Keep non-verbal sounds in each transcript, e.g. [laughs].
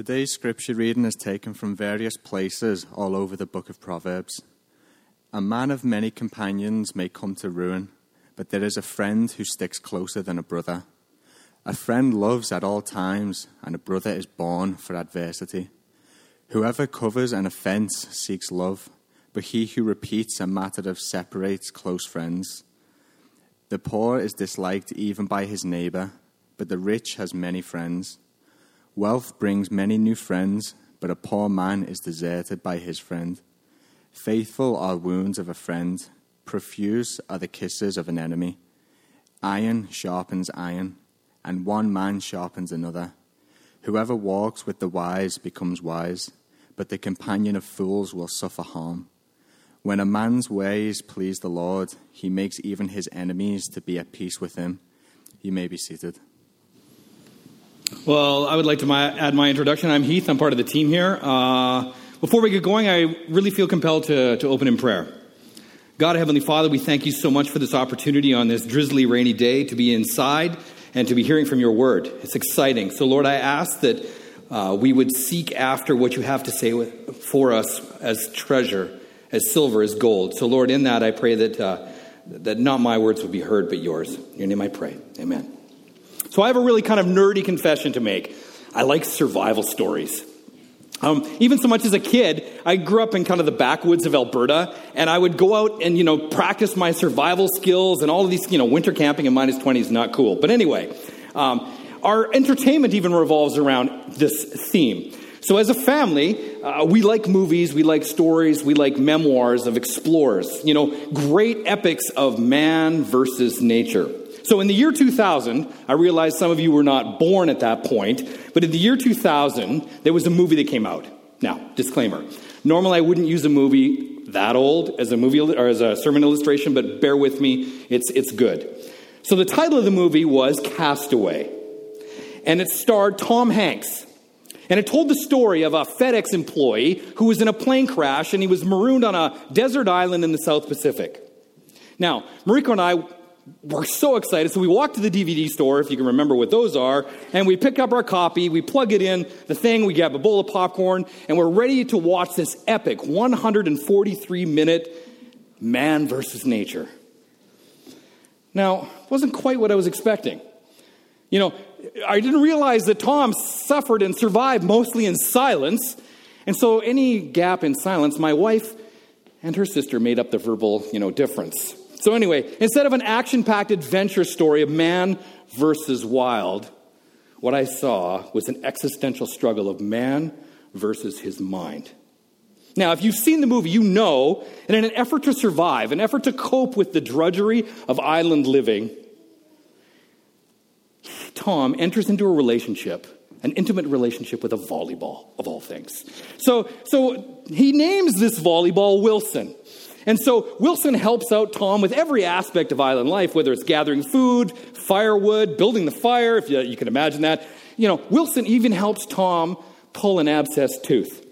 Today's scripture reading is taken from various places all over the book of Proverbs. A man of many companions may come to ruin, but there is a friend who sticks closer than a brother. A friend loves at all times, and a brother is born for adversity. Whoever covers an offense seeks love, but he who repeats a matter of separates close friends. The poor is disliked even by his neighbor, but the rich has many friends. Wealth brings many new friends, but a poor man is deserted by his friend. Faithful are wounds of a friend, profuse are the kisses of an enemy. Iron sharpens iron, and one man sharpens another. Whoever walks with the wise becomes wise, but the companion of fools will suffer harm. When a man's ways please the Lord, he makes even his enemies to be at peace with him. You may be seated. Well, I would like to my, add my introduction. I'm Heath. I'm part of the team here. Uh, before we get going, I really feel compelled to, to open in prayer. God, Heavenly Father, we thank you so much for this opportunity on this drizzly, rainy day to be inside and to be hearing from your word. It's exciting. So, Lord, I ask that uh, we would seek after what you have to say with, for us as treasure, as silver, as gold. So, Lord, in that, I pray that, uh, that not my words would be heard, but yours. In your name I pray. Amen. So I have a really kind of nerdy confession to make. I like survival stories. Um, even so much as a kid, I grew up in kind of the backwoods of Alberta, and I would go out and you know practice my survival skills and all of these. You know, winter camping in minus twenty is not cool. But anyway, um, our entertainment even revolves around this theme. So as a family, uh, we like movies, we like stories, we like memoirs of explorers. You know, great epics of man versus nature. So in the year 2000, I realize some of you were not born at that point, but in the year 2000, there was a movie that came out. Now, disclaimer. Normally I wouldn't use a movie that old as a movie or as a sermon illustration, but bear with me, it's it's good. So the title of the movie was Castaway. And it starred Tom Hanks. And it told the story of a FedEx employee who was in a plane crash and he was marooned on a desert island in the South Pacific. Now, Mariko and I we're so excited. So we walk to the DVD store, if you can remember what those are, and we pick up our copy, we plug it in, the thing, we grab a bowl of popcorn, and we're ready to watch this epic 143 minute man versus nature. Now, wasn't quite what I was expecting. You know, I didn't realize that Tom suffered and survived mostly in silence. And so, any gap in silence, my wife and her sister made up the verbal, you know, difference. So, anyway, instead of an action packed adventure story of man versus wild, what I saw was an existential struggle of man versus his mind. Now, if you've seen the movie, you know that in an effort to survive, an effort to cope with the drudgery of island living, Tom enters into a relationship, an intimate relationship with a volleyball, of all things. So, so he names this volleyball Wilson. And so Wilson helps out Tom with every aspect of island life, whether it's gathering food, firewood, building the fire, if you, you can imagine that. You know, Wilson even helps Tom pull an abscessed tooth.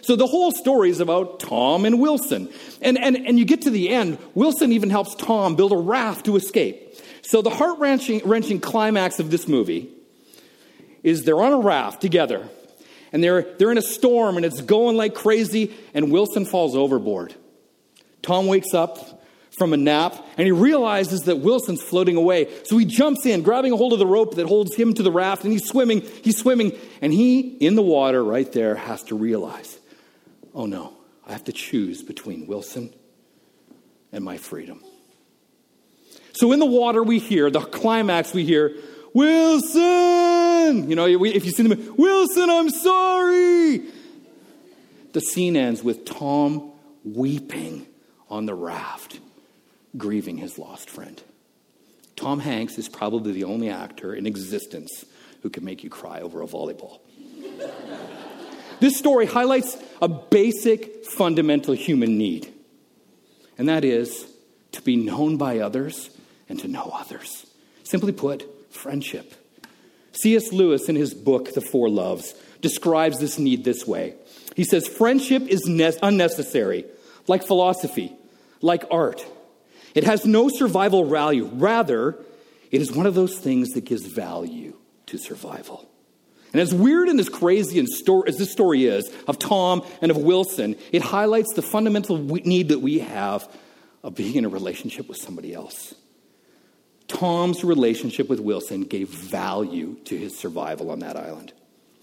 So the whole story is about Tom and Wilson. And, and, and you get to the end, Wilson even helps Tom build a raft to escape. So the heart wrenching climax of this movie is they're on a raft together, and they're, they're in a storm, and it's going like crazy, and Wilson falls overboard. Tom wakes up from a nap and he realizes that Wilson's floating away. So he jumps in, grabbing a hold of the rope that holds him to the raft, and he's swimming, he's swimming, and he, in the water right there, has to realize oh no, I have to choose between Wilson and my freedom. So in the water, we hear, the climax, we hear, Wilson! You know, if you see them, Wilson, I'm sorry! The scene ends with Tom weeping on the raft, grieving his lost friend. Tom Hanks is probably the only actor in existence who can make you cry over a volleyball. this story highlights a basic, fundamental human need, and that is to be known by others and to know others. Simply put, friendship. C.S. Lewis, in his book, The Four Loves, describes this need this way. He says, Friendship is ne- unnecessary like philosophy, like art. It has no survival value. Rather, it is one of those things that gives value to survival. And as weird and as crazy and story, as this story is of Tom and of Wilson, it highlights the fundamental need that we have of being in a relationship with somebody else. Tom's relationship with Wilson gave value to his survival on that island.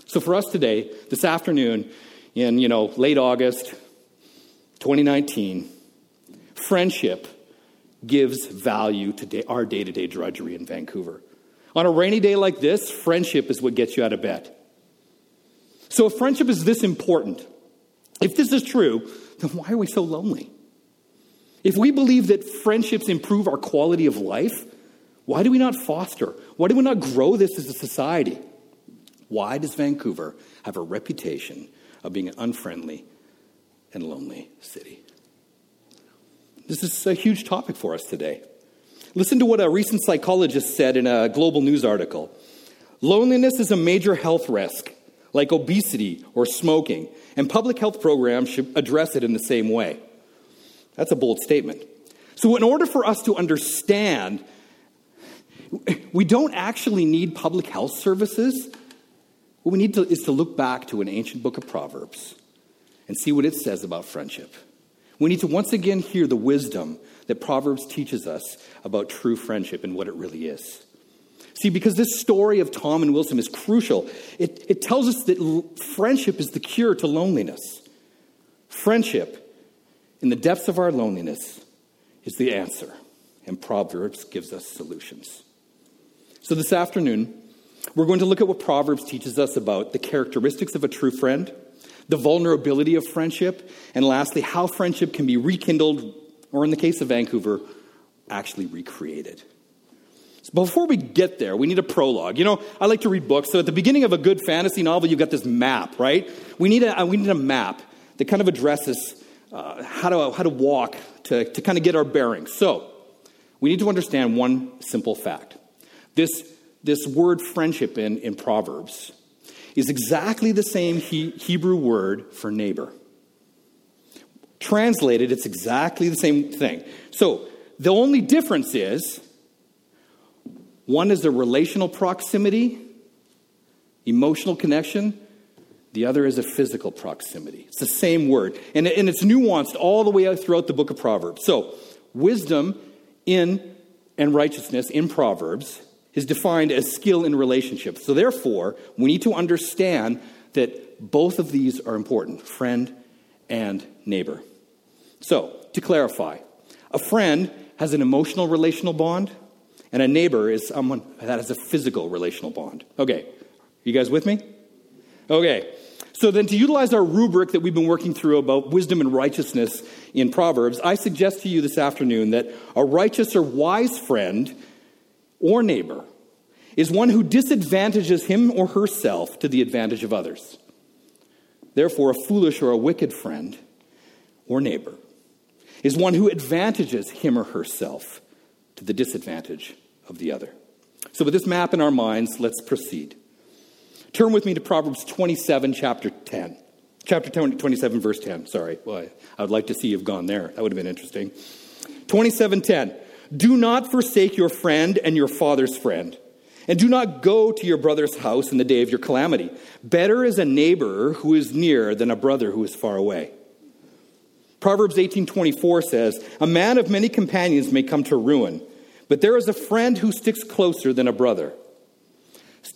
So for us today, this afternoon, in you know late August 2019, friendship gives value to day, our day-to-day drudgery in Vancouver. On a rainy day like this, friendship is what gets you out of bed. So if friendship is this important, if this is true, then why are we so lonely? If we believe that friendships improve our quality of life, why do we not foster? Why do we not grow this as a society? Why does Vancouver have a reputation of being an unfriendly and lonely city? This is a huge topic for us today. Listen to what a recent psychologist said in a global news article Loneliness is a major health risk, like obesity or smoking, and public health programs should address it in the same way. That's a bold statement. So, in order for us to understand, we don't actually need public health services. What we need to, is to look back to an ancient book of Proverbs and see what it says about friendship. We need to once again hear the wisdom that Proverbs teaches us about true friendship and what it really is. See, because this story of Tom and Wilson is crucial, it, it tells us that l- friendship is the cure to loneliness. Friendship, in the depths of our loneliness, is the answer, and Proverbs gives us solutions. So, this afternoon, we're going to look at what Proverbs teaches us about the characteristics of a true friend, the vulnerability of friendship, and lastly, how friendship can be rekindled, or in the case of Vancouver, actually recreated. So before we get there, we need a prologue. You know, I like to read books, so at the beginning of a good fantasy novel, you've got this map, right? We need a, we need a map that kind of addresses uh, how, to, how to walk to, to kind of get our bearings. So, we need to understand one simple fact. This, this word friendship in, in Proverbs is exactly the same he, Hebrew word for neighbor. Translated, it's exactly the same thing. So, the only difference is one is a relational proximity, emotional connection. The other is a physical proximity. It's the same word. And, and it's nuanced all the way throughout the book of Proverbs. So, wisdom in and righteousness in Proverbs is defined as skill in relationships. So, therefore, we need to understand that both of these are important friend and neighbor. So, to clarify, a friend has an emotional relational bond, and a neighbor is someone that has a physical relational bond. Okay, you guys with me? Okay, so then to utilize our rubric that we've been working through about wisdom and righteousness in Proverbs, I suggest to you this afternoon that a righteous or wise friend or neighbor is one who disadvantages him or herself to the advantage of others. Therefore, a foolish or a wicked friend or neighbor is one who advantages him or herself to the disadvantage of the other. So, with this map in our minds, let's proceed. Turn with me to Proverbs 27, chapter 10. Chapter 27, verse 10. Sorry. Well, I would like to see you've gone there. That would have been interesting. 27:10. Do not forsake your friend and your father's friend. And do not go to your brother's house in the day of your calamity. Better is a neighbor who is near than a brother who is far away. Proverbs 18:24 says, "A man of many companions may come to ruin, but there is a friend who sticks closer than a brother."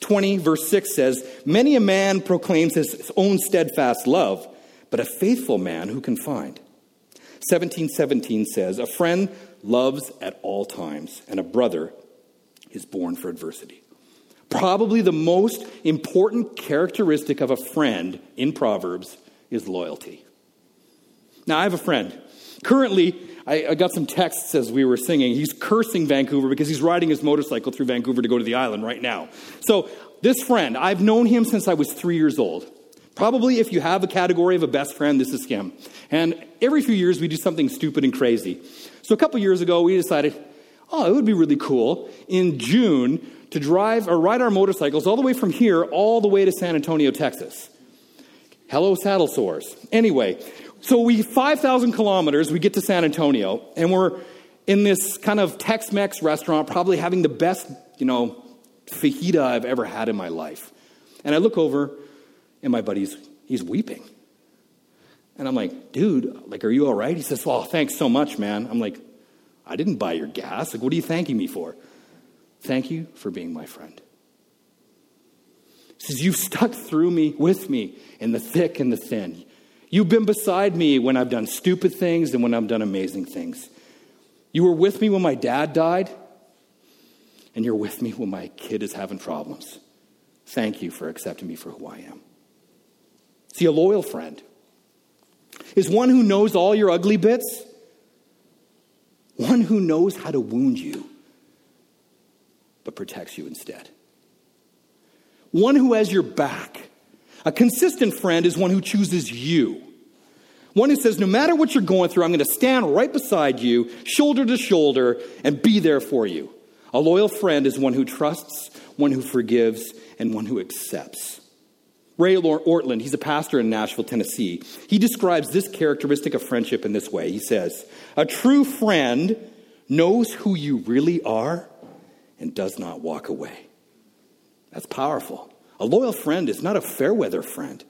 20 verse 6 says, "Many a man proclaims his own steadfast love, but a faithful man who can find?" 1717 says, "A friend loves at all times, and a brother is born for adversity. Probably the most important characteristic of a friend in Proverbs is loyalty. Now, I have a friend. Currently, I, I, got some texts as we were singing. He's cursing Vancouver because he's riding his motorcycle through Vancouver to go to the island right now. So, this friend, I've known him since I was three years old. Probably, if you have a category of a best friend, this is him. And every few years, we do something stupid and crazy. So, a couple years ago, we decided, oh, it would be really cool in June to drive or ride our motorcycles all the way from here all the way to San Antonio, Texas. Hello, saddle sores. Anyway, so we 5,000 kilometers, we get to San Antonio, and we're in this kind of Tex Mex restaurant, probably having the best, you know, fajita I've ever had in my life. And I look over, and my buddy's he's weeping. And I'm like, dude, like, are you all right? He says, well, thanks so much, man. I'm like, I didn't buy your gas. Like, what are you thanking me for? Thank you for being my friend. He says, You've stuck through me, with me, in the thick and the thin. You've been beside me when I've done stupid things and when I've done amazing things. You were with me when my dad died, and you're with me when my kid is having problems. Thank you for accepting me for who I am. See, a loyal friend is one who knows all your ugly bits, one who knows how to wound you, but protects you instead. One who has your back. A consistent friend is one who chooses you. One who says, no matter what you're going through, I'm going to stand right beside you, shoulder to shoulder, and be there for you. A loyal friend is one who trusts, one who forgives, and one who accepts. Ray Ortlund, he's a pastor in Nashville, Tennessee. He describes this characteristic of friendship in this way. He says, A true friend knows who you really are and does not walk away. That's powerful. A loyal friend is not a fair weather friend,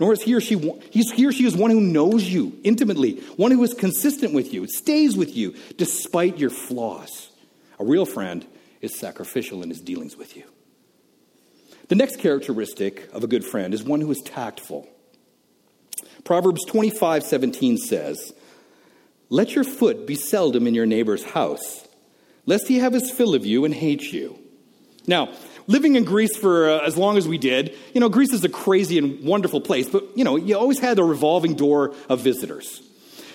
nor is he or she he's, he or she is one who knows you intimately, one who is consistent with you, stays with you despite your flaws. A real friend is sacrificial in his dealings with you. The next characteristic of a good friend is one who is tactful. Proverbs 25 17 says, Let your foot be seldom in your neighbor's house, lest he have his fill of you and hate you. Now, living in Greece for uh, as long as we did, you know, Greece is a crazy and wonderful place, but, you know, you always had a revolving door of visitors.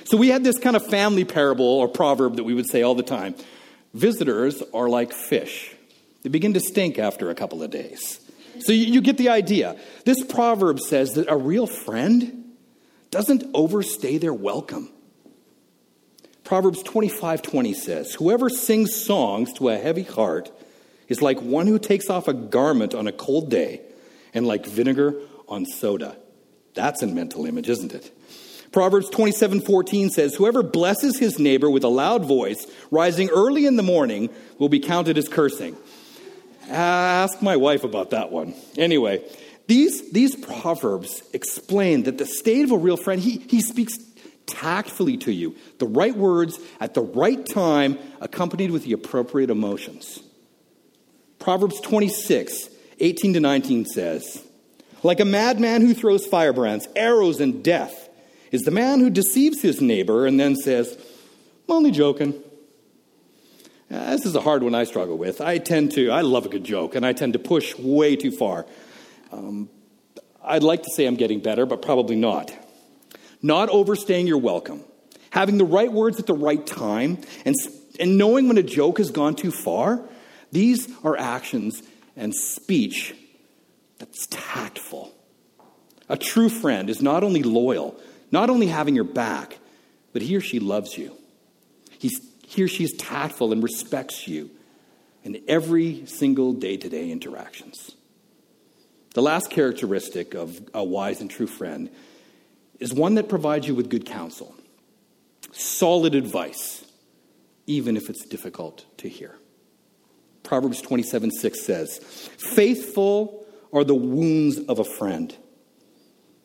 So we had this kind of family parable or proverb that we would say all the time visitors are like fish, they begin to stink after a couple of days. So you, you get the idea. This proverb says that a real friend doesn't overstay their welcome. Proverbs 25 20 says, Whoever sings songs to a heavy heart is like one who takes off a garment on a cold day and like vinegar on soda. That's a mental image, isn't it? Proverbs 27 14 says, Whoever blesses his neighbor with a loud voice, rising early in the morning, will be counted as cursing. Ask my wife about that one. Anyway, these, these proverbs explain that the state of a real friend, he, he speaks tactfully to you, the right words at the right time, accompanied with the appropriate emotions. Proverbs 26, 18 to 19 says, Like a madman who throws firebrands, arrows, and death is the man who deceives his neighbor and then says, I'm only joking. Uh, this is a hard one I struggle with. I tend to, I love a good joke, and I tend to push way too far. Um, I'd like to say I'm getting better, but probably not. Not overstaying your welcome, having the right words at the right time, and, and knowing when a joke has gone too far, these are actions and speech that's tactful. A true friend is not only loyal, not only having your back, but he or she loves you. He or she is tactful and respects you in every single day to day interactions. The last characteristic of a wise and true friend is one that provides you with good counsel, solid advice, even if it's difficult to hear. Proverbs 27 6 says, Faithful are the wounds of a friend,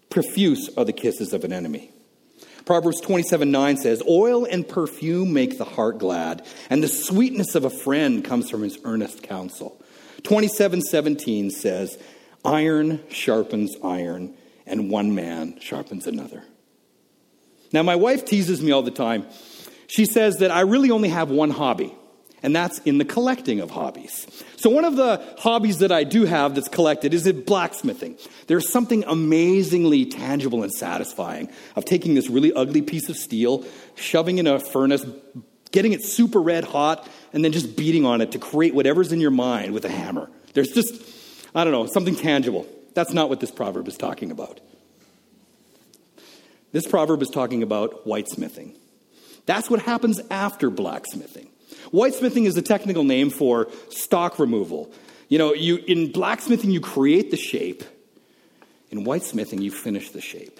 profuse are the kisses of an enemy. Proverbs 27 9 says, Oil and perfume make the heart glad, and the sweetness of a friend comes from his earnest counsel. 27 17 says, Iron sharpens iron, and one man sharpens another. Now, my wife teases me all the time. She says that I really only have one hobby and that's in the collecting of hobbies. So, one of the hobbies that I do have that's collected is in blacksmithing. There's something amazingly tangible and satisfying of taking this really ugly piece of steel, shoving it in a furnace, getting it super red hot, and then just beating on it to create whatever's in your mind with a hammer. There's just, I don't know, something tangible. That's not what this proverb is talking about. This proverb is talking about whitesmithing. That's what happens after blacksmithing. Whitesmithing is a technical name for stock removal. You know, you, in blacksmithing, you create the shape. In whitesmithing, you finish the shape.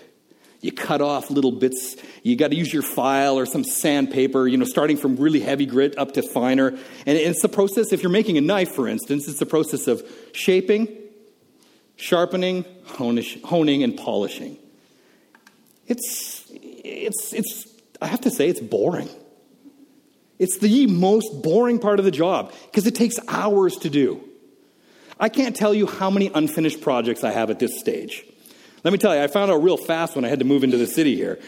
You cut off little bits. You got to use your file or some sandpaper, you know, starting from really heavy grit up to finer. And it's the process, if you're making a knife, for instance, it's the process of shaping, Sharpening, honing, and polishing. It's, it's, it's, I have to say, it's boring. It's the most boring part of the job because it takes hours to do. I can't tell you how many unfinished projects I have at this stage. Let me tell you, I found out real fast when I had to move into the city here.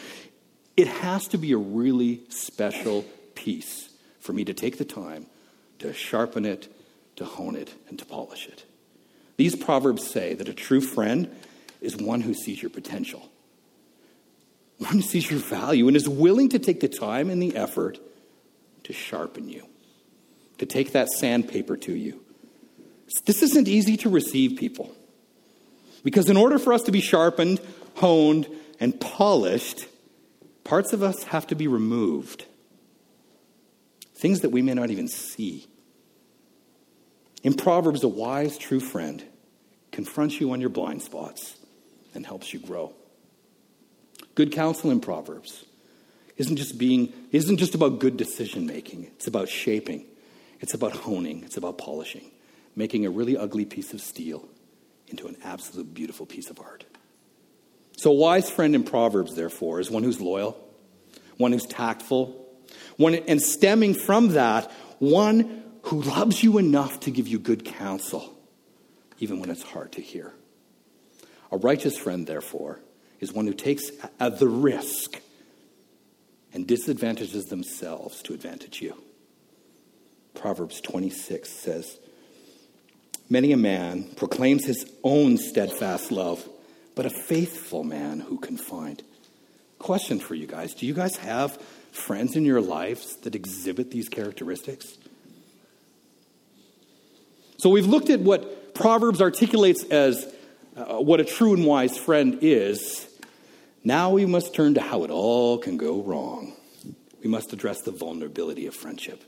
It has to be a really special piece for me to take the time to sharpen it, to hone it, and to polish it. These proverbs say that a true friend is one who sees your potential, one who sees your value, and is willing to take the time and the effort to sharpen you, to take that sandpaper to you. This isn't easy to receive, people. Because in order for us to be sharpened, honed, and polished, parts of us have to be removed. Things that we may not even see. In Proverbs, a wise, true friend confronts you on your blind spots and helps you grow. Good counsel in Proverbs isn't just being isn't just about good decision making. It's about shaping. It's about honing. It's about polishing, making a really ugly piece of steel into an absolute beautiful piece of art. So a wise friend in Proverbs, therefore, is one who's loyal, one who's tactful, one and stemming from that, one who loves you enough to give you good counsel, even when it's hard to hear. A righteous friend, therefore, is one who takes the risk and disadvantages themselves to advantage you. Proverbs 26 says, Many a man proclaims his own steadfast love, but a faithful man who can find. Question for you guys Do you guys have friends in your lives that exhibit these characteristics? So we've looked at what Proverbs articulates as uh, what a true and wise friend is. Now we must turn to how it all can go wrong. We must address the vulnerability of friendship.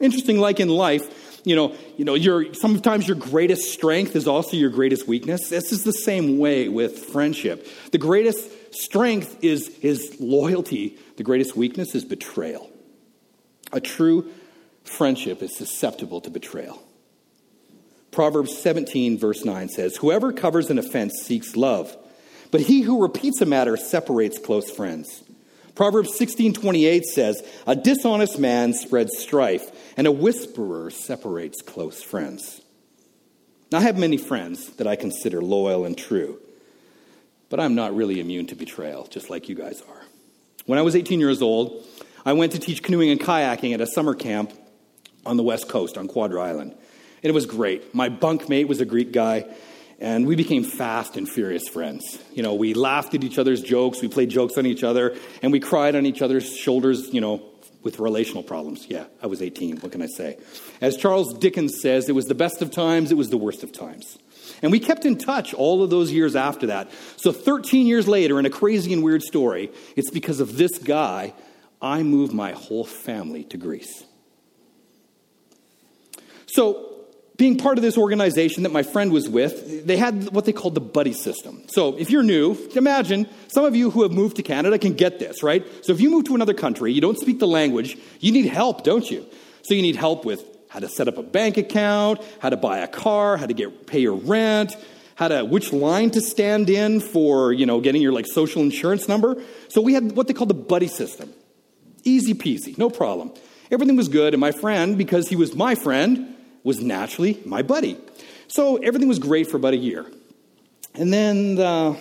Interesting, like in life, you know, you know, your, sometimes your greatest strength is also your greatest weakness. This is the same way with friendship. The greatest strength is, is loyalty, the greatest weakness is betrayal. A true friendship is susceptible to betrayal. Proverbs 17, verse 9 says, Whoever covers an offense seeks love but he who repeats a matter separates close friends. Proverbs 16:28 says, "A dishonest man spreads strife, and a whisperer separates close friends." Now, I have many friends that I consider loyal and true, but I'm not really immune to betrayal, just like you guys are. When I was 18 years old, I went to teach canoeing and kayaking at a summer camp on the west coast on Quadra Island. And it was great. My bunkmate was a Greek guy, and we became fast and furious friends. You know, we laughed at each other's jokes, we played jokes on each other, and we cried on each other's shoulders, you know, with relational problems. Yeah, I was 18. What can I say? As Charles Dickens says, it was the best of times, it was the worst of times. And we kept in touch all of those years after that. So 13 years later, in a crazy and weird story, it's because of this guy I moved my whole family to Greece. So being part of this organization that my friend was with, they had what they called the buddy system. So if you're new, imagine some of you who have moved to Canada can get this, right? So if you move to another country, you don't speak the language, you need help, don't you? So you need help with how to set up a bank account, how to buy a car, how to get pay your rent, how to which line to stand in for, you know, getting your like social insurance number. So we had what they called the buddy system. Easy peasy, no problem. Everything was good, and my friend, because he was my friend, was naturally my buddy. So everything was great for about a year. And then, uh,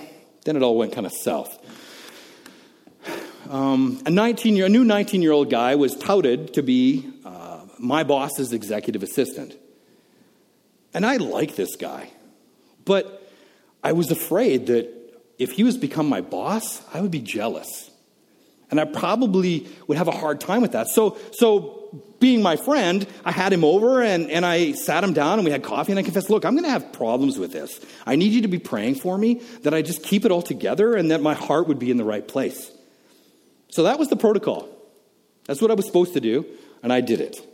then it all went kind of south. Um, a, 19 year, a new 19 year old guy was touted to be uh, my boss's executive assistant. And I liked this guy. But I was afraid that if he was become my boss, I would be jealous. And I probably would have a hard time with that. So, so being my friend, I had him over and, and I sat him down and we had coffee and I confessed, look, I'm going to have problems with this. I need you to be praying for me that I just keep it all together and that my heart would be in the right place. So that was the protocol. That's what I was supposed to do, and I did it.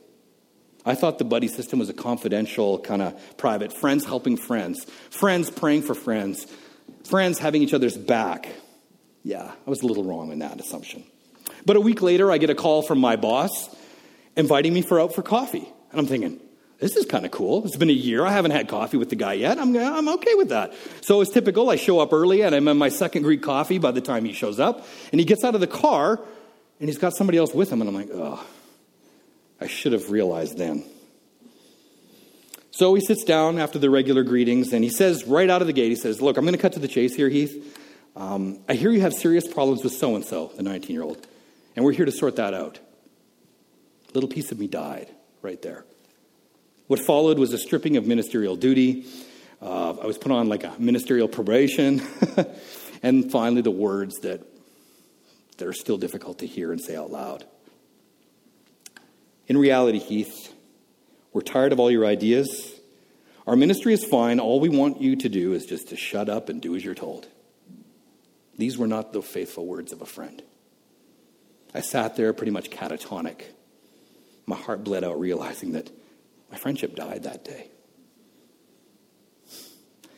I thought the buddy system was a confidential, kind of private, friends helping friends, friends praying for friends, friends having each other's back. Yeah, I was a little wrong in that assumption. But a week later, I get a call from my boss inviting me for out for coffee. And I'm thinking, this is kind of cool. It's been a year. I haven't had coffee with the guy yet. I'm, I'm okay with that. So it's typical. I show up early and I'm in my second Greek coffee by the time he shows up. And he gets out of the car and he's got somebody else with him. And I'm like, oh, I should have realized then. So he sits down after the regular greetings and he says, right out of the gate, he says, Look, I'm going to cut to the chase here, Heath. Um, I hear you have serious problems with so and so, the 19 year old, and we're here to sort that out. Little piece of me died right there. What followed was a stripping of ministerial duty. Uh, I was put on like a ministerial probation. [laughs] and finally, the words that, that are still difficult to hear and say out loud. In reality, Heath, we're tired of all your ideas. Our ministry is fine. All we want you to do is just to shut up and do as you're told. These were not the faithful words of a friend. I sat there pretty much catatonic. My heart bled out, realizing that my friendship died that day.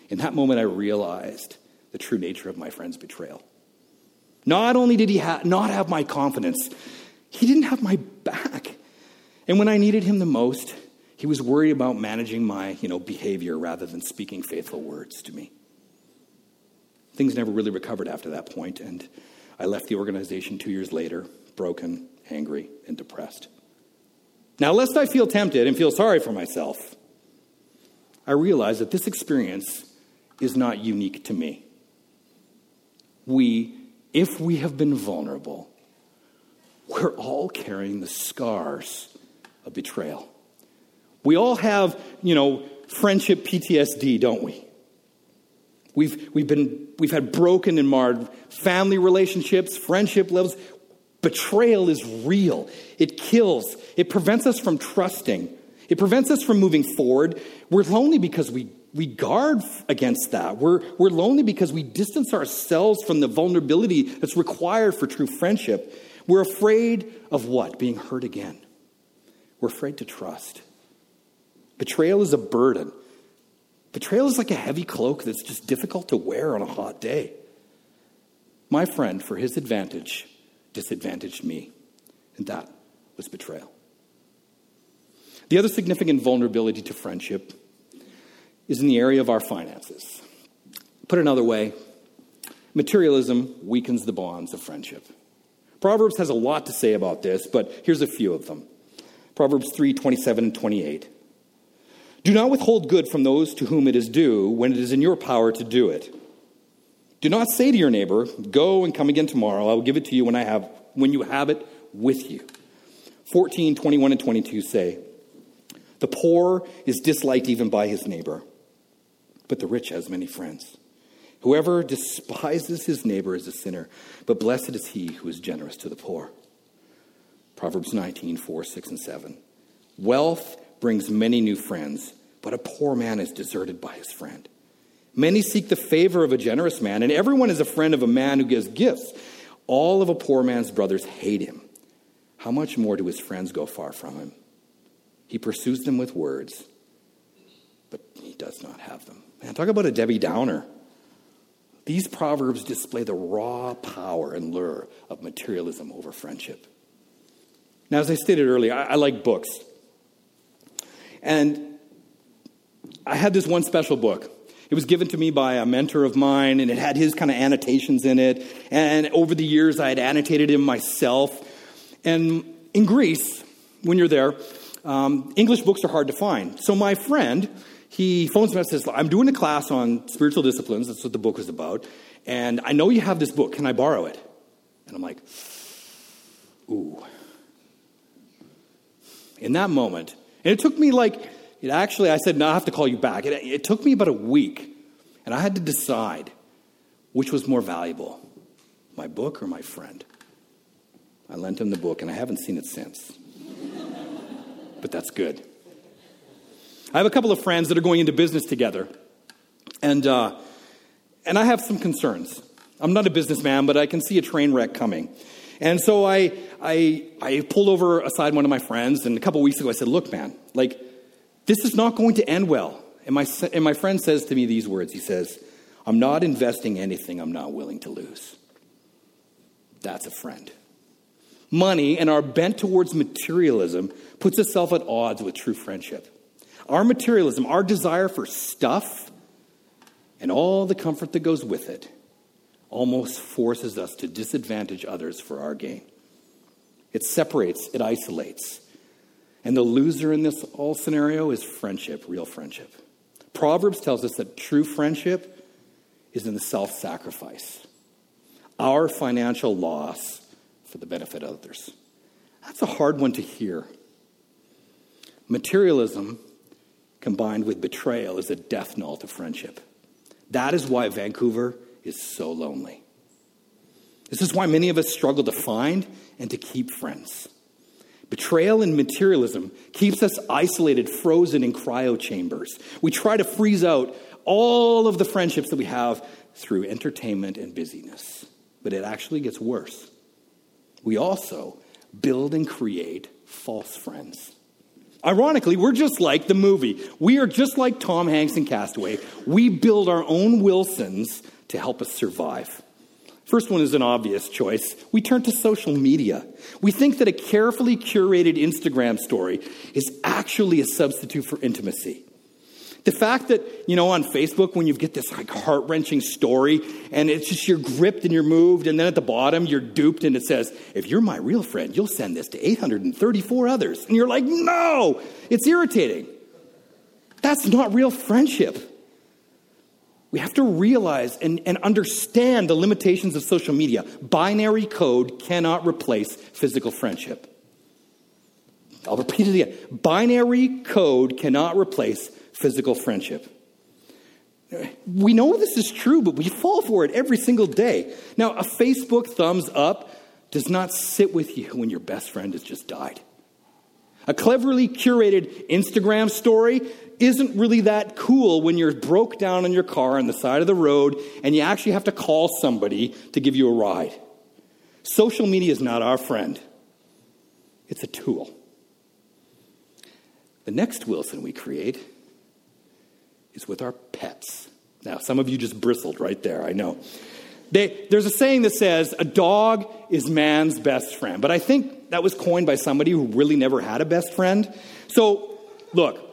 In that moment, I realized the true nature of my friend's betrayal. Not only did he ha- not have my confidence, he didn't have my back. And when I needed him the most, he was worried about managing my you know, behavior rather than speaking faithful words to me. Things never really recovered after that point, and I left the organization two years later, broken, angry, and depressed. Now, lest I feel tempted and feel sorry for myself, I realize that this experience is not unique to me. We, if we have been vulnerable, we're all carrying the scars of betrayal. We all have, you know, friendship PTSD, don't we? We've, we've, been, we've had broken and marred family relationships, friendship levels. Betrayal is real. It kills. It prevents us from trusting. It prevents us from moving forward. We're lonely because we, we guard against that. We're, we're lonely because we distance ourselves from the vulnerability that's required for true friendship. We're afraid of what? Being hurt again. We're afraid to trust. Betrayal is a burden. Betrayal is like a heavy cloak that's just difficult to wear on a hot day. My friend, for his advantage, disadvantaged me, and that was betrayal. The other significant vulnerability to friendship is in the area of our finances. Put another way, materialism weakens the bonds of friendship. Proverbs has a lot to say about this, but here's a few of them. Proverbs 3 27 and 28. Do not withhold good from those to whom it is due when it is in your power to do it. Do not say to your neighbor, Go and come again tomorrow. I will give it to you when, I have, when you have it with you. 14, 21, and 22 say, The poor is disliked even by his neighbor, but the rich has many friends. Whoever despises his neighbor is a sinner, but blessed is he who is generous to the poor. Proverbs 19, 4, 6, and 7. Wealth brings many new friends, but a poor man is deserted by his friend. Many seek the favor of a generous man, and everyone is a friend of a man who gives gifts. All of a poor man's brothers hate him. How much more do his friends go far from him? He pursues them with words, but he does not have them. Man, talk about a Debbie Downer. These proverbs display the raw power and lure of materialism over friendship. Now, as I stated earlier, I, I like books. And I had this one special book. It was given to me by a mentor of mine, and it had his kind of annotations in it. And over the years, I had annotated him myself. And in Greece, when you're there, um, English books are hard to find. So my friend, he phones me and says, I'm doing a class on spiritual disciplines. That's what the book is about. And I know you have this book. Can I borrow it? And I'm like, ooh. In that moment, and it took me like, it actually, I said, no, I have to call you back. It, it took me about a week, and I had to decide which was more valuable, my book or my friend. I lent him the book, and I haven't seen it since. [laughs] but that's good. I have a couple of friends that are going into business together, and, uh, and I have some concerns. I'm not a businessman, but I can see a train wreck coming. And so I, I, I pulled over aside one of my friends, and a couple weeks ago I said, Look, man, like, this is not going to end well. And my, and my friend says to me these words He says, I'm not investing anything I'm not willing to lose. That's a friend. Money and our bent towards materialism puts itself at odds with true friendship. our materialism, our desire for stuff, and all the comfort that goes with it, almost forces us to disadvantage others for our gain. It separates, it isolates. And the loser in this all scenario is friendship, real friendship. Proverbs tells us that true friendship is in the self sacrifice, our financial loss for the benefit of others. That's a hard one to hear. Materialism combined with betrayal is a death knell to friendship. That is why Vancouver is so lonely. This is why many of us struggle to find and to keep friends. Betrayal and materialism keeps us isolated, frozen in cryo chambers. We try to freeze out all of the friendships that we have through entertainment and busyness. But it actually gets worse. We also build and create false friends. Ironically, we're just like the movie. We are just like Tom Hanks in Castaway. We build our own Wilsons to help us survive. First one is an obvious choice. We turn to social media. We think that a carefully curated Instagram story is actually a substitute for intimacy. The fact that, you know, on Facebook, when you get this like heart wrenching story and it's just you're gripped and you're moved, and then at the bottom you're duped and it says, if you're my real friend, you'll send this to 834 others. And you're like, no, it's irritating. That's not real friendship. We have to realize and, and understand the limitations of social media. Binary code cannot replace physical friendship. I'll repeat it again. Binary code cannot replace physical friendship. We know this is true, but we fall for it every single day. Now, a Facebook thumbs up does not sit with you when your best friend has just died. A cleverly curated Instagram story isn't really that cool when you're broke down in your car on the side of the road and you actually have to call somebody to give you a ride. Social media is not our friend, it's a tool. The next Wilson we create is with our pets. Now, some of you just bristled right there, I know. They, there's a saying that says, a dog is man's best friend. But I think that was coined by somebody who really never had a best friend. So, look,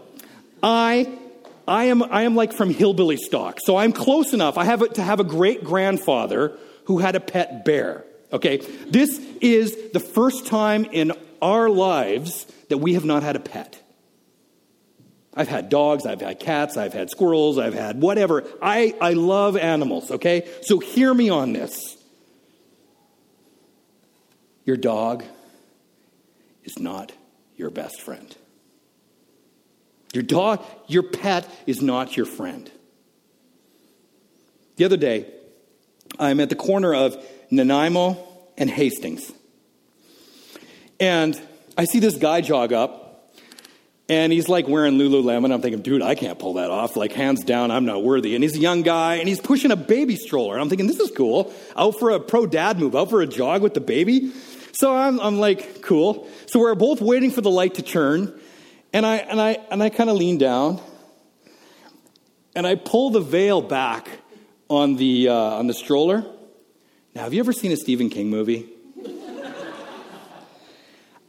I, I, am, I am like from hillbilly stock. So I'm close enough. I have a, to have a great grandfather who had a pet bear. Okay? This is the first time in our lives that we have not had a pet. I've had dogs, I've had cats, I've had squirrels, I've had whatever. I, I love animals, okay? So hear me on this. Your dog is not your best friend. Your dog, your pet is not your friend. The other day, I'm at the corner of Nanaimo and Hastings. And I see this guy jog up and he's like wearing Lululemon. I'm thinking, dude, I can't pull that off. Like, hands down, I'm not worthy. And he's a young guy, and he's pushing a baby stroller. And I'm thinking, this is cool. Out for a pro dad move, out for a jog with the baby. So I'm, I'm like, cool. So we're both waiting for the light to turn. And I, and I, and I kind of lean down. And I pull the veil back on the, uh, on the stroller. Now, have you ever seen a Stephen King movie?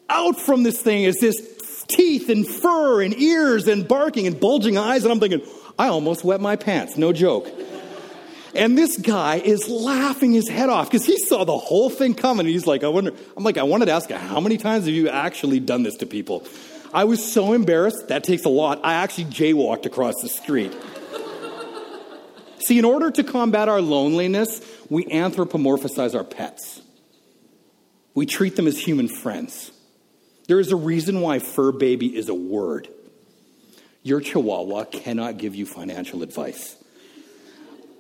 Out from this thing is this teeth and fur and ears and barking and bulging eyes. And I'm thinking, I almost wet my pants, no joke. And this guy is laughing his head off because he saw the whole thing coming. And he's like, I wonder, I'm like, I wanted to ask, you, how many times have you actually done this to people? I was so embarrassed. That takes a lot. I actually jaywalked across the street. See, in order to combat our loneliness, we anthropomorphize our pets. We treat them as human friends. There is a reason why fur baby is a word. Your chihuahua cannot give you financial advice.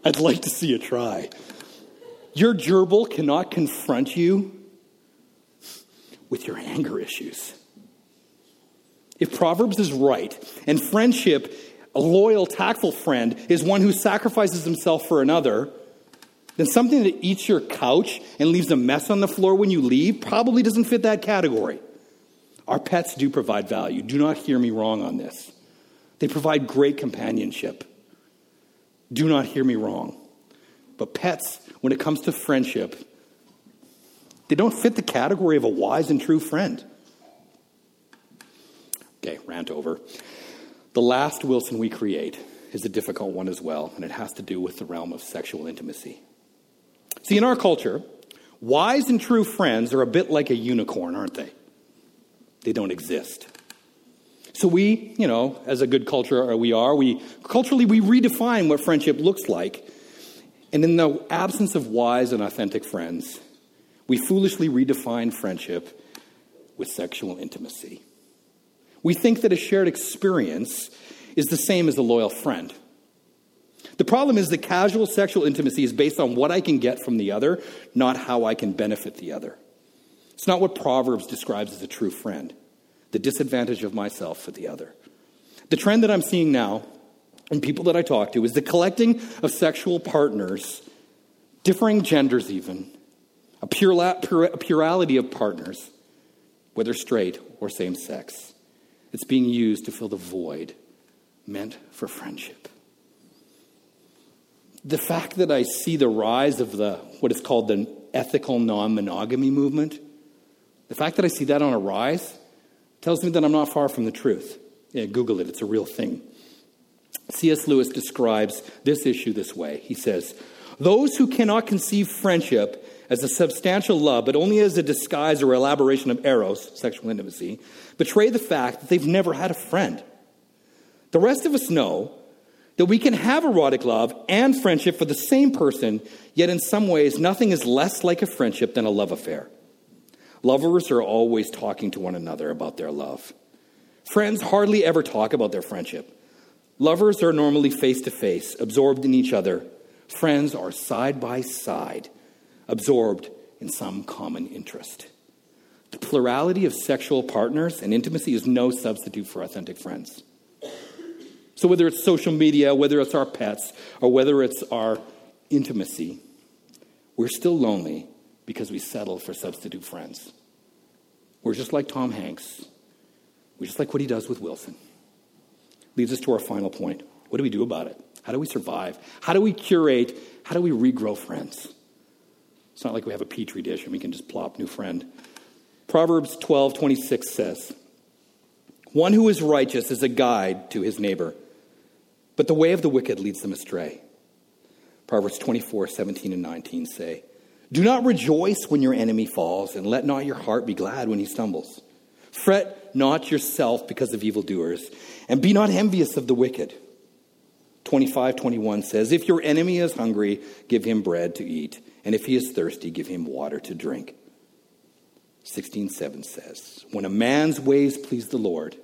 I'd like to see you try. Your gerbil cannot confront you with your anger issues. If Proverbs is right, and friendship, a loyal, tactful friend, is one who sacrifices himself for another, then something that eats your couch and leaves a mess on the floor when you leave probably doesn't fit that category. Our pets do provide value. Do not hear me wrong on this. They provide great companionship. Do not hear me wrong. But pets, when it comes to friendship, they don't fit the category of a wise and true friend. Okay, rant over. The last Wilson we create is a difficult one as well, and it has to do with the realm of sexual intimacy. See, in our culture, wise and true friends are a bit like a unicorn, aren't they? They don't exist. So we, you know, as a good culture uh, we are, we culturally we redefine what friendship looks like. And in the absence of wise and authentic friends, we foolishly redefine friendship with sexual intimacy. We think that a shared experience is the same as a loyal friend. The problem is that casual sexual intimacy is based on what I can get from the other, not how I can benefit the other. It's not what Proverbs describes as a true friend, the disadvantage of myself for the other. The trend that I'm seeing now in people that I talk to is the collecting of sexual partners, differing genders even, a, plurality of partners, whether straight or same sex. It's being used to fill the void meant for friendship. The fact that I see the rise of the what is called the ethical non-monogamy movement, the fact that I see that on a rise tells me that I'm not far from the truth. Yeah, Google it, it's a real thing. C.S. Lewis describes this issue this way. He says, Those who cannot conceive friendship as a substantial love, but only as a disguise or elaboration of eros, sexual intimacy, betray the fact that they've never had a friend. The rest of us know that we can have erotic love and friendship for the same person, yet in some ways, nothing is less like a friendship than a love affair. Lovers are always talking to one another about their love. Friends hardly ever talk about their friendship. Lovers are normally face to face, absorbed in each other. Friends are side by side, absorbed in some common interest. The plurality of sexual partners and intimacy is no substitute for authentic friends. So, whether it's social media, whether it's our pets, or whether it's our intimacy, we're still lonely because we settle for substitute friends. We're just like Tom Hanks. We're just like what he does with Wilson. Leads us to our final point. What do we do about it? How do we survive? How do we curate? How do we regrow friends? It's not like we have a petri dish and we can just plop new friend. Proverbs 12 26 says, One who is righteous is a guide to his neighbor but the way of the wicked leads them astray. Proverbs 24, 17, and 19 say, Do not rejoice when your enemy falls, and let not your heart be glad when he stumbles. Fret not yourself because of evildoers, and be not envious of the wicked. 25, 21 says, If your enemy is hungry, give him bread to eat, and if he is thirsty, give him water to drink. 16:7 says, When a man's ways please the Lord,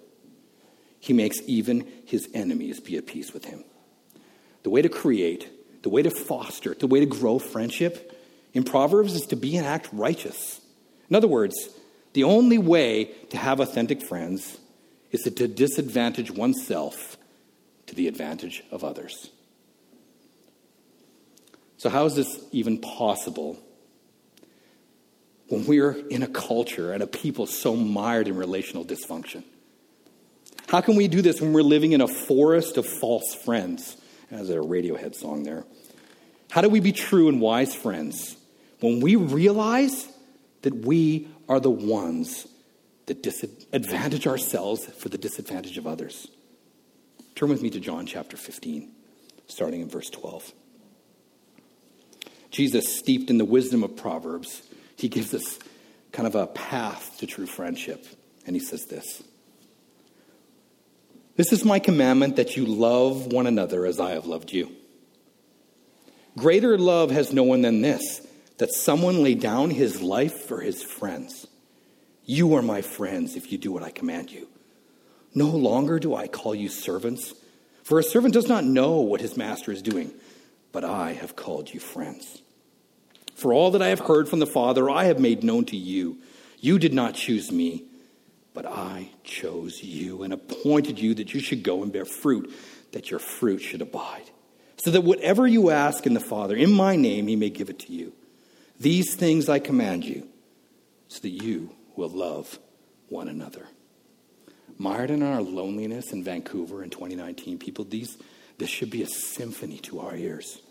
he makes even his enemies be at peace with him. The way to create, the way to foster, the way to grow friendship in Proverbs is to be and act righteous. In other words, the only way to have authentic friends is to disadvantage oneself to the advantage of others. So, how is this even possible when we're in a culture and a people so mired in relational dysfunction? How can we do this when we're living in a forest of false friends? As a Radiohead song there. How do we be true and wise friends when we realize that we are the ones that disadvantage ourselves for the disadvantage of others? Turn with me to John chapter 15, starting in verse 12. Jesus, steeped in the wisdom of Proverbs, he gives us kind of a path to true friendship. And he says this. This is my commandment that you love one another as I have loved you. Greater love has no one than this that someone lay down his life for his friends. You are my friends if you do what I command you. No longer do I call you servants, for a servant does not know what his master is doing, but I have called you friends. For all that I have heard from the Father, I have made known to you. You did not choose me but I chose you and appointed you that you should go and bear fruit, that your fruit should abide. So that whatever you ask in the Father, in my name, he may give it to you. These things I command you, so that you will love one another. Mired in our loneliness in Vancouver in 2019, people, these, this should be a symphony to our ears.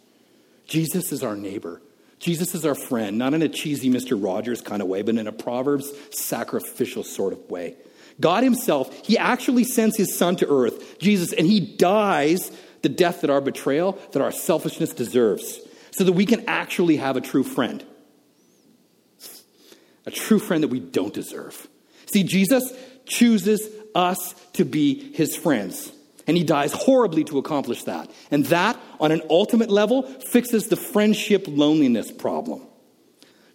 Jesus is our neighbor. Jesus is our friend, not in a cheesy Mr. Rogers kind of way, but in a Proverbs sacrificial sort of way. God Himself, He actually sends His Son to earth, Jesus, and He dies the death that our betrayal, that our selfishness deserves, so that we can actually have a true friend. A true friend that we don't deserve. See, Jesus chooses us to be His friends. And he dies horribly to accomplish that. And that, on an ultimate level, fixes the friendship loneliness problem.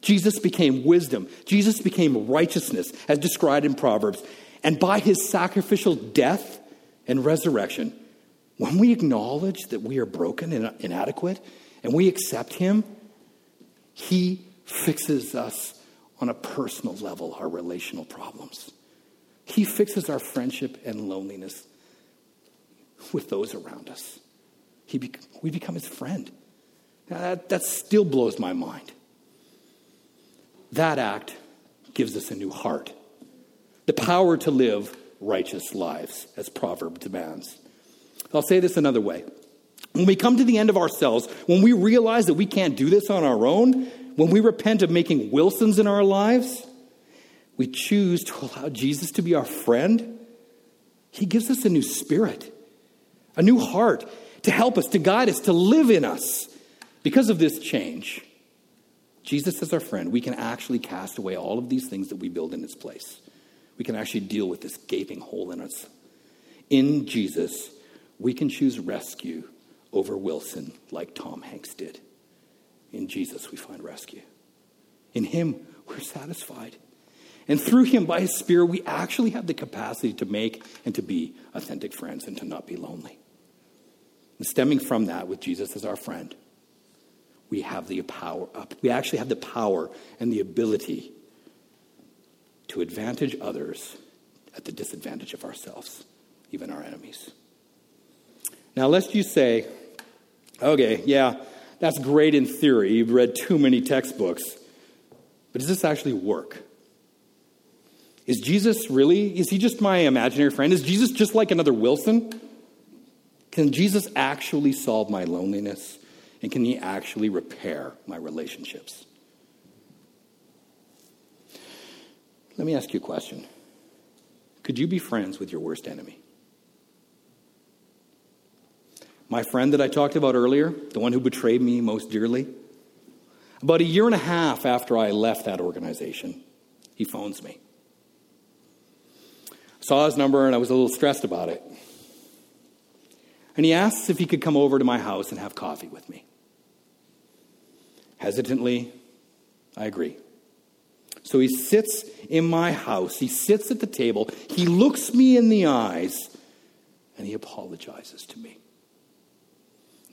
Jesus became wisdom. Jesus became righteousness, as described in Proverbs. And by his sacrificial death and resurrection, when we acknowledge that we are broken and inadequate and we accept him, he fixes us on a personal level, our relational problems. He fixes our friendship and loneliness with those around us. He be- we become his friend. Now that, that still blows my mind. That act gives us a new heart, the power to live righteous lives, as Proverb demands. I'll say this another way. When we come to the end of ourselves, when we realize that we can't do this on our own, when we repent of making Wilsons in our lives, we choose to allow Jesus to be our friend. He gives us a new spirit, a new heart to help us, to guide us, to live in us. Because of this change, Jesus as our friend, we can actually cast away all of these things that we build in its place. We can actually deal with this gaping hole in us. In Jesus, we can choose rescue over Wilson like Tom Hanks did. In Jesus, we find rescue. In Him, we're satisfied. And through Him, by His Spirit, we actually have the capacity to make and to be authentic friends and to not be lonely. And stemming from that, with Jesus as our friend, we have the power up. We actually have the power and the ability to advantage others at the disadvantage of ourselves, even our enemies. Now, lest you say, okay, yeah, that's great in theory. You've read too many textbooks. But does this actually work? Is Jesus really, is he just my imaginary friend? Is Jesus just like another Wilson? Can Jesus actually solve my loneliness? And can He actually repair my relationships? Let me ask you a question Could you be friends with your worst enemy? My friend that I talked about earlier, the one who betrayed me most dearly, about a year and a half after I left that organization, he phones me. I saw his number and I was a little stressed about it. And he asks if he could come over to my house and have coffee with me. Hesitantly, I agree. So he sits in my house. He sits at the table. He looks me in the eyes and he apologizes to me.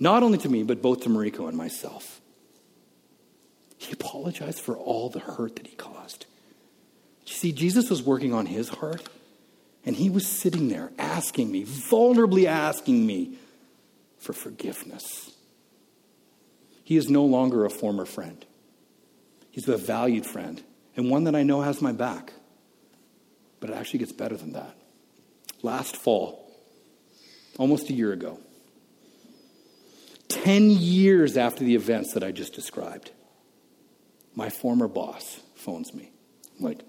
Not only to me, but both to Mariko and myself. He apologized for all the hurt that he caused. You see, Jesus was working on his heart, and he was sitting there asking me, vulnerably asking me for forgiveness. He is no longer a former friend. He's a valued friend and one that I know has my back. But it actually gets better than that. Last fall, almost a year ago, 10 years after the events that I just described, my former boss phones me. I'm like,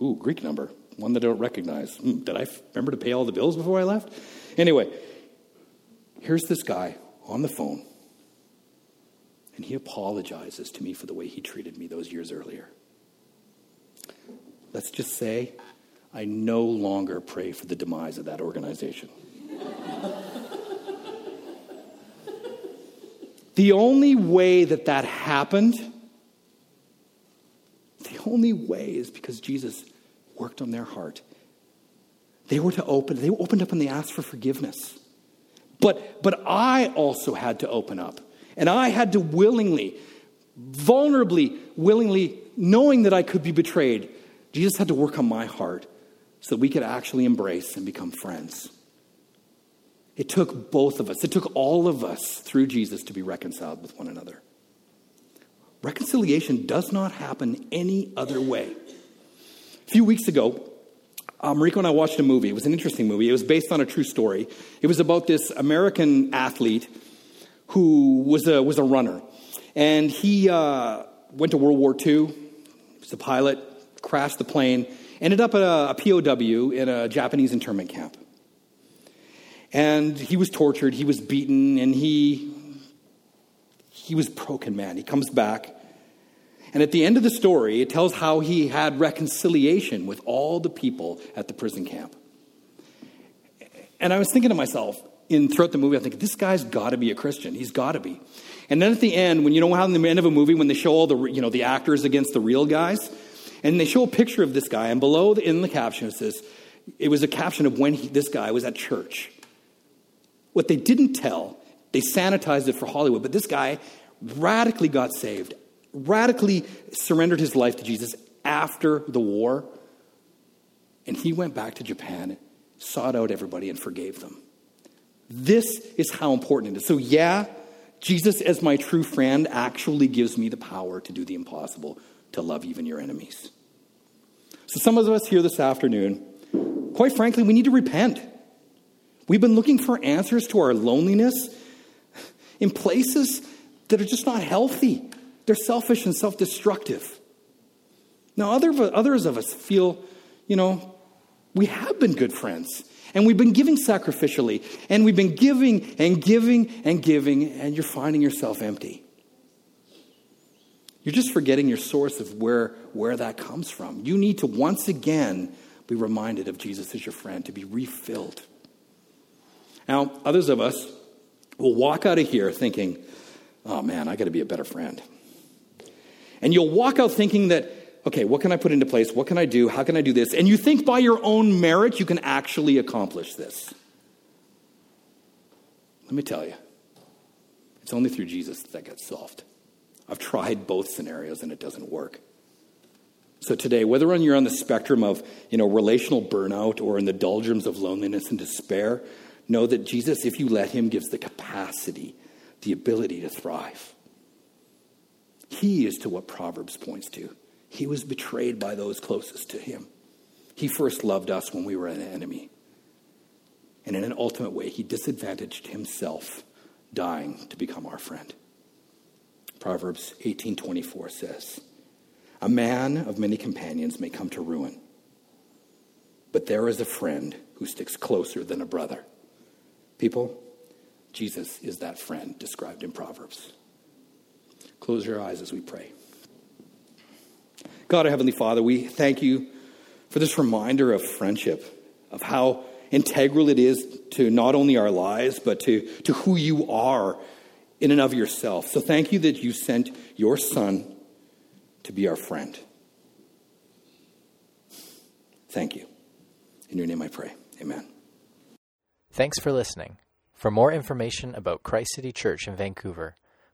ooh, Greek number, one that I don't recognize. Mm, did I remember to pay all the bills before I left? Anyway, here's this guy on the phone and he apologizes to me for the way he treated me those years earlier. Let's just say I no longer pray for the demise of that organization. [laughs] the only way that that happened, the only way is because Jesus worked on their heart. They were to open, they opened up and they asked for forgiveness. But, but I also had to open up. And I had to willingly, vulnerably, willingly, knowing that I could be betrayed, Jesus had to work on my heart so that we could actually embrace and become friends. It took both of us, it took all of us through Jesus to be reconciled with one another. Reconciliation does not happen any other way. A few weeks ago, uh, Mariko and I watched a movie. It was an interesting movie. It was based on a true story. It was about this American athlete who was a, was a runner. And he uh, went to World War II, he was a pilot, crashed the plane, ended up at a, a POW in a Japanese internment camp. And he was tortured, he was beaten, and he, he was broken, man. He comes back. And at the end of the story, it tells how he had reconciliation with all the people at the prison camp. And I was thinking to myself, in throughout the movie, I think this guy's got to be a Christian. He's got to be. And then at the end, when you know how in the end of a movie, when they show all the you know the actors against the real guys, and they show a picture of this guy, and below the, in the caption it says, it was a caption of when he, this guy was at church. What they didn't tell, they sanitized it for Hollywood, but this guy radically got saved, radically surrendered his life to Jesus after the war, and he went back to Japan, sought out everybody, and forgave them. This is how important it is. So, yeah, Jesus, as my true friend, actually gives me the power to do the impossible, to love even your enemies. So, some of us here this afternoon, quite frankly, we need to repent. We've been looking for answers to our loneliness in places that are just not healthy. They're selfish and self destructive. Now, other, others of us feel, you know, we have been good friends. And we've been giving sacrificially, and we've been giving and giving and giving, and you're finding yourself empty. You're just forgetting your source of where, where that comes from. You need to once again be reminded of Jesus as your friend, to be refilled. Now, others of us will walk out of here thinking, oh man, I got to be a better friend. And you'll walk out thinking that okay, what can I put into place? What can I do? How can I do this? And you think by your own merit you can actually accomplish this. Let me tell you, it's only through Jesus that gets solved. I've tried both scenarios and it doesn't work. So today, whether you're on the spectrum of you know, relational burnout or in the doldrums of loneliness and despair, know that Jesus, if you let him, gives the capacity, the ability to thrive. He is to what Proverbs points to. He was betrayed by those closest to him. He first loved us when we were an enemy. And in an ultimate way, he disadvantaged himself, dying to become our friend. Proverbs 18:24 says, "A man of many companions may come to ruin, but there is a friend who sticks closer than a brother." People, Jesus is that friend described in Proverbs. Close your eyes as we pray. God, our Heavenly Father, we thank you for this reminder of friendship, of how integral it is to not only our lives, but to, to who you are in and of yourself. So thank you that you sent your Son to be our friend. Thank you. In your name I pray. Amen. Thanks for listening. For more information about Christ City Church in Vancouver,